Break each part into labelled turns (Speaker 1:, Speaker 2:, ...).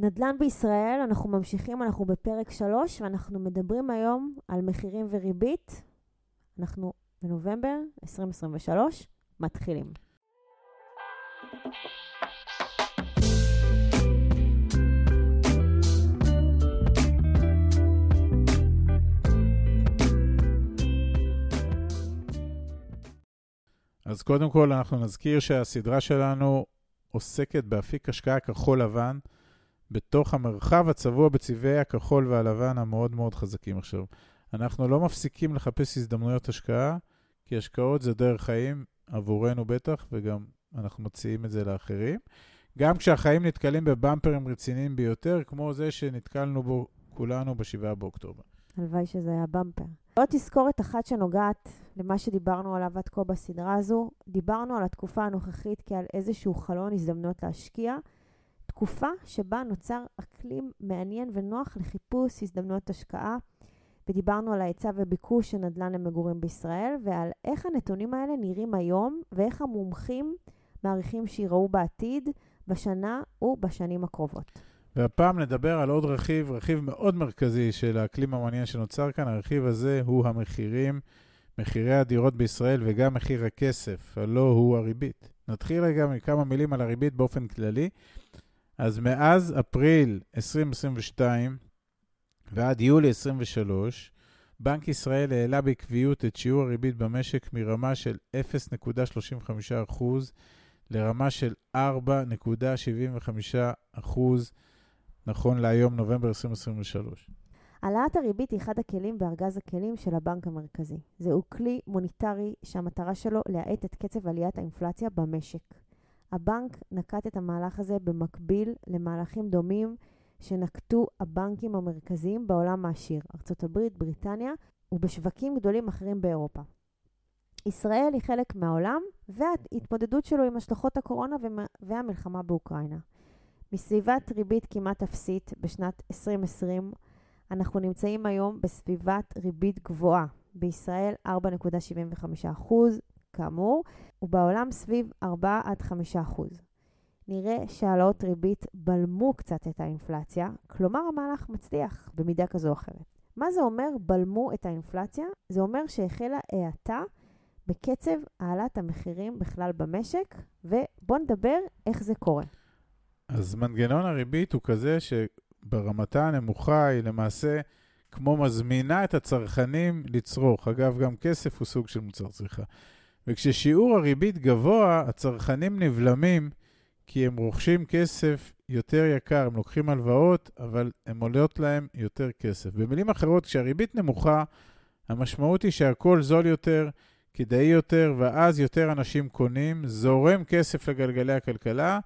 Speaker 1: נדל"ן בישראל, אנחנו ממשיכים, אנחנו בפרק 3, ואנחנו מדברים היום על מחירים וריבית. אנחנו בנובמבר 2023, מתחילים.
Speaker 2: אז קודם כל אנחנו נזכיר שהסדרה שלנו עוסקת באפיק השקעה כחול לבן בתוך המרחב הצבוע בצבעי הכחול והלבן המאוד מאוד חזקים עכשיו. אנחנו לא מפסיקים לחפש הזדמנויות השקעה, כי השקעות זה דרך חיים עבורנו בטח, וגם אנחנו מציעים את זה לאחרים. גם כשהחיים נתקלים בבמפרים רציניים ביותר, כמו זה שנתקלנו בו כולנו ב-7 באוקטובר.
Speaker 1: הלוואי שזה היה במפר. עוד תזכורת אחת שנוגעת למה שדיברנו עליו עד כה בסדרה הזו. דיברנו על התקופה הנוכחית כעל איזשהו חלון הזדמנויות להשקיע. תקופה שבה נוצר אקלים מעניין ונוח לחיפוש הזדמנויות השקעה. ודיברנו על ההיצע וביקוש של נדל"ן למגורים בישראל, ועל איך הנתונים האלה נראים היום, ואיך המומחים מעריכים שייראו בעתיד, בשנה ובשנים הקרובות.
Speaker 2: והפעם נדבר על עוד רכיב, רכיב מאוד מרכזי של האקלים המעניין שנוצר כאן. הרכיב הזה הוא המחירים, מחירי הדירות בישראל וגם מחיר הכסף, הלא הוא הריבית. נתחיל רגע מכמה מילים על הריבית באופן כללי. אז מאז אפריל 2022 ועד יולי 23, בנק ישראל העלה בעקביות את שיעור הריבית במשק מרמה של 0.35% לרמה של 4.75% נכון להיום, נובמבר 2023.
Speaker 1: העלאת הריבית היא אחד הכלים בארגז הכלים של הבנק המרכזי. זהו כלי מוניטרי שהמטרה שלו להאט את קצב עליית האינפלציה במשק. הבנק נקט את המהלך הזה במקביל למהלכים דומים שנקטו הבנקים המרכזיים בעולם העשיר, ארה"ב, בריטניה ובשווקים גדולים אחרים באירופה. ישראל היא חלק מהעולם וההתמודדות שלו עם השלכות הקורונה והמלחמה באוקראינה. מסביבת ריבית כמעט אפסית בשנת 2020, אנחנו נמצאים היום בסביבת ריבית גבוהה. בישראל 4.75%, כאמור, ובעולם סביב 4 עד 5%. נראה שהעלאות ריבית בלמו קצת את האינפלציה, כלומר המהלך מצליח במידה כזו או אחרת. מה זה אומר בלמו את האינפלציה? זה אומר שהחלה האטה בקצב העלאת המחירים בכלל במשק, ובואו נדבר איך זה קורה.
Speaker 2: אז מנגנון הריבית הוא כזה שברמתה הנמוכה היא למעשה כמו מזמינה את הצרכנים לצרוך. אגב, גם כסף הוא סוג של מוצר צריכה. וכששיעור הריבית גבוה, הצרכנים נבלמים כי הם רוכשים כסף יותר יקר, הם לוקחים הלוואות, אבל הן עולות להם יותר כסף. במילים אחרות, כשהריבית נמוכה, המשמעות היא שהכל זול יותר, כדאי יותר, ואז יותר אנשים קונים, זורם כסף לגלגלי הכלכלה,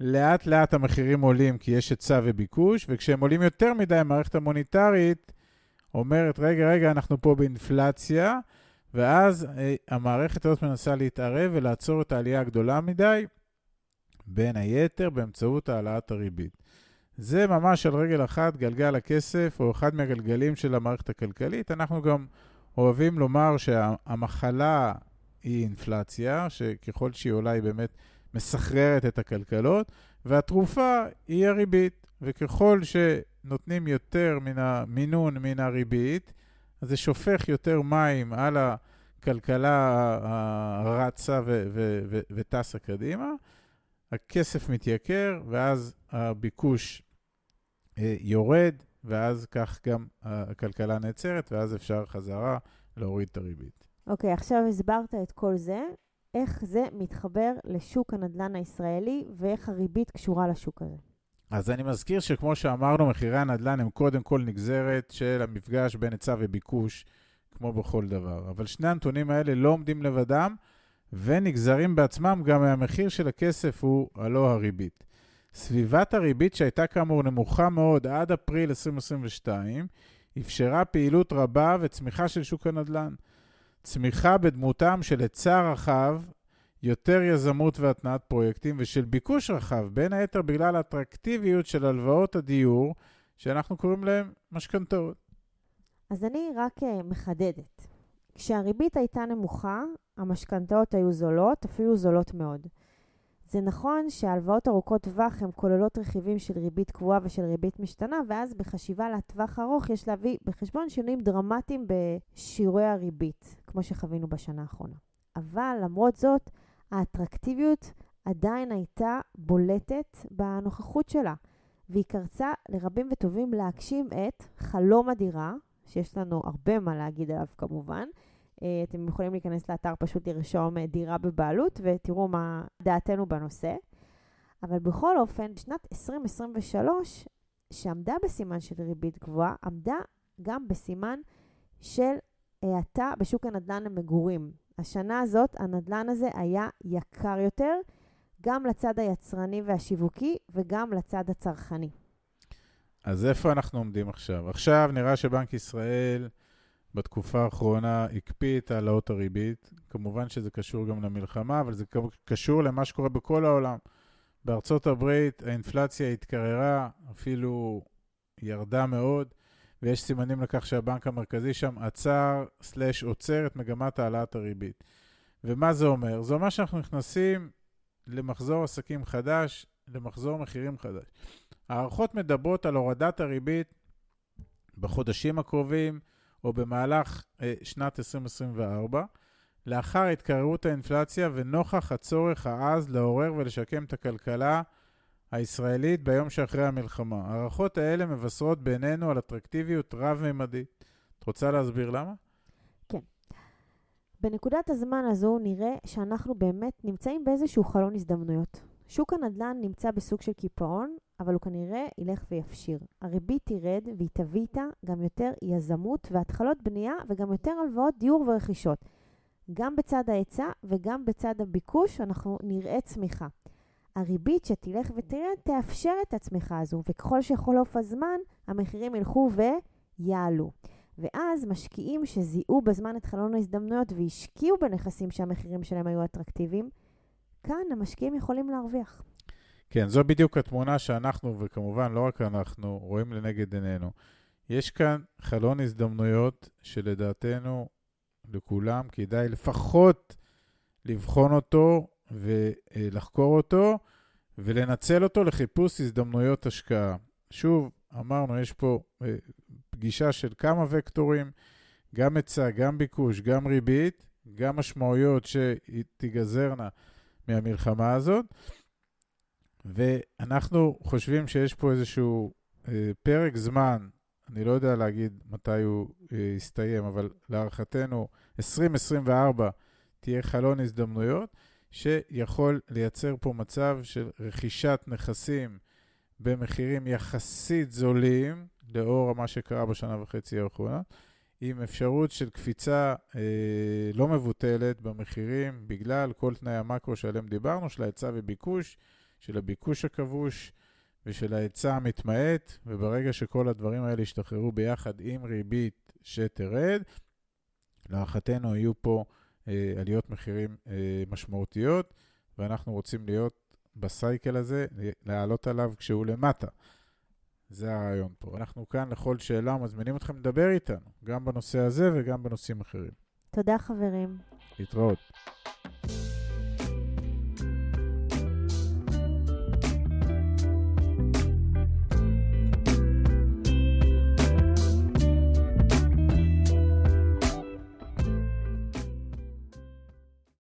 Speaker 2: לאט לאט המחירים עולים כי יש היצע וביקוש, וכשהם עולים יותר מדי, המערכת המוניטרית אומרת, רגע, רגע, אנחנו פה באינפלציה, ואז אה, המערכת הזאת מנסה להתערב ולעצור את העלייה הגדולה מדי, בין היתר באמצעות העלאת הריבית. זה ממש על רגל אחת, גלגל הכסף, או אחד מהגלגלים של המערכת הכלכלית. אנחנו גם אוהבים לומר שהמחלה היא אינפלציה, שככל שהיא עולה היא באמת מסחררת את הכלכלות, והתרופה היא הריבית. וככל שנותנים יותר מן המינון מן הריבית, אז זה שופך יותר מים על הכלכלה הרצה וטסה קדימה. הכסף מתייקר, ואז הביקוש אה, יורד, ואז כך גם הכלכלה נעצרת, ואז אפשר חזרה להוריד את הריבית.
Speaker 1: אוקיי, okay, עכשיו הסברת את כל זה. איך זה מתחבר לשוק הנדל"ן הישראלי ואיך הריבית קשורה לשוק הזה.
Speaker 2: אז אני מזכיר שכמו שאמרנו, מחירי הנדל"ן הם קודם כל נגזרת של המפגש בין היצע וביקוש, כמו בכל דבר. אבל שני הנתונים האלה לא עומדים לבדם, ונגזרים בעצמם גם מהמחיר של הכסף הוא הלא הריבית. סביבת הריבית שהייתה כאמור נמוכה מאוד עד אפריל 2022, אפשרה פעילות רבה וצמיחה של שוק הנדל"ן. צמיחה בדמותם של היצע רחב, יותר יזמות והתנעת פרויקטים ושל ביקוש רחב, בין היתר בגלל האטרקטיביות של הלוואות הדיור, שאנחנו קוראים להן משכנתאות.
Speaker 1: אז אני רק uh, מחדדת. כשהריבית הייתה נמוכה, המשכנתאות היו זולות, אפילו זולות מאוד. זה נכון שהלוואות ארוכות טווח הן כוללות רכיבים של ריבית קבועה ושל ריבית משתנה, ואז בחשיבה לטווח ארוך יש להביא בחשבון שינויים דרמטיים בשיעורי הריבית, כמו שחווינו בשנה האחרונה. אבל למרות זאת, האטרקטיביות עדיין הייתה בולטת בנוכחות שלה, והיא קרצה לרבים וטובים להגשים את חלום הדירה, שיש לנו הרבה מה להגיד עליו כמובן. אה, אתם יכולים להיכנס לאתר, פשוט לרשום אה, דירה בבעלות ותראו מה דעתנו בנושא. אבל בכל אופן, שנת 2023, שעמדה בסימן של ריבית גבוהה, עמדה גם בסימן של האטה בשוק הנדל"ן למגורים. השנה הזאת, הנדל"ן הזה היה יקר יותר, גם לצד היצרני והשיווקי וגם לצד הצרכני.
Speaker 2: אז איפה אנחנו עומדים עכשיו? עכשיו נראה שבנק ישראל בתקופה האחרונה הקפיא את העלאות הריבית. כמובן שזה קשור גם למלחמה, אבל זה קשור למה שקורה בכל העולם. בארצות הברית האינפלציה התקררה, אפילו ירדה מאוד, ויש סימנים לכך שהבנק המרכזי שם עצר סלש עוצר את מגמת העלאת הריבית. ומה זה אומר? זה אומר שאנחנו נכנסים למחזור עסקים חדש, למחזור מחירים חדש. הערכות מדברות על הורדת הריבית בחודשים הקרובים או במהלך אה, שנת 2024, לאחר התקררות האינפלציה ונוכח הצורך העז לעורר ולשקם את הכלכלה הישראלית ביום שאחרי המלחמה. ההערכות האלה מבשרות בינינו על אטרקטיביות רב-ממדית. את רוצה להסביר למה?
Speaker 1: כן. בנקודת הזמן הזו נראה שאנחנו באמת נמצאים באיזשהו חלון הזדמנויות. שוק הנדל"ן נמצא בסוג של קיפאון, אבל הוא כנראה ילך ויפשיר. הריבית תרד והיא תביא איתה גם יותר יזמות והתחלות בנייה וגם יותר הלוואות דיור ורכישות. גם בצד ההיצע וגם בצד הביקוש אנחנו נראה צמיחה. הריבית שתלך ותרד תאפשר את הצמיחה הזו, וככל שחולוף הזמן, המחירים ילכו ויעלו. ואז משקיעים שזיהו בזמן את חלון ההזדמנויות והשקיעו בנכסים שהמחירים שלהם היו אטרקטיביים, כאן המשקיעים יכולים להרוויח.
Speaker 2: כן, זו בדיוק התמונה שאנחנו, וכמובן לא רק אנחנו, רואים לנגד עינינו. יש כאן חלון הזדמנויות שלדעתנו, לכולם, כדאי לפחות לבחון אותו ולחקור אותו ולנצל אותו לחיפוש הזדמנויות השקעה. שוב, אמרנו, יש פה אה, פגישה של כמה וקטורים, גם היצע, גם ביקוש, גם ריבית, גם משמעויות שתיגזרנה מהמלחמה הזאת. ואנחנו חושבים שיש פה איזשהו אה, פרק זמן, אני לא יודע להגיד מתי הוא אה, יסתיים, אבל להערכתנו 2024 תהיה חלון הזדמנויות, שיכול לייצר פה מצב של רכישת נכסים במחירים יחסית זולים, לאור מה שקרה בשנה וחצי האחרונה, עם אפשרות של קפיצה אה, לא מבוטלת במחירים, בגלל כל תנאי המקרו שעליהם דיברנו, של ההיצע וביקוש, של הביקוש הכבוש ושל ההיצע המתמעט, וברגע שכל הדברים האלה ישתחררו ביחד עם ריבית שתרד, להערכתנו יהיו פה עליות מחירים אה, משמעותיות, ואנחנו רוצים להיות בסייקל הזה, לעלות עליו כשהוא למטה. זה הרעיון פה. אנחנו כאן לכל שאלה, מזמינים אתכם לדבר איתנו, גם בנושא הזה וגם בנושאים אחרים.
Speaker 1: תודה, חברים.
Speaker 2: להתראות.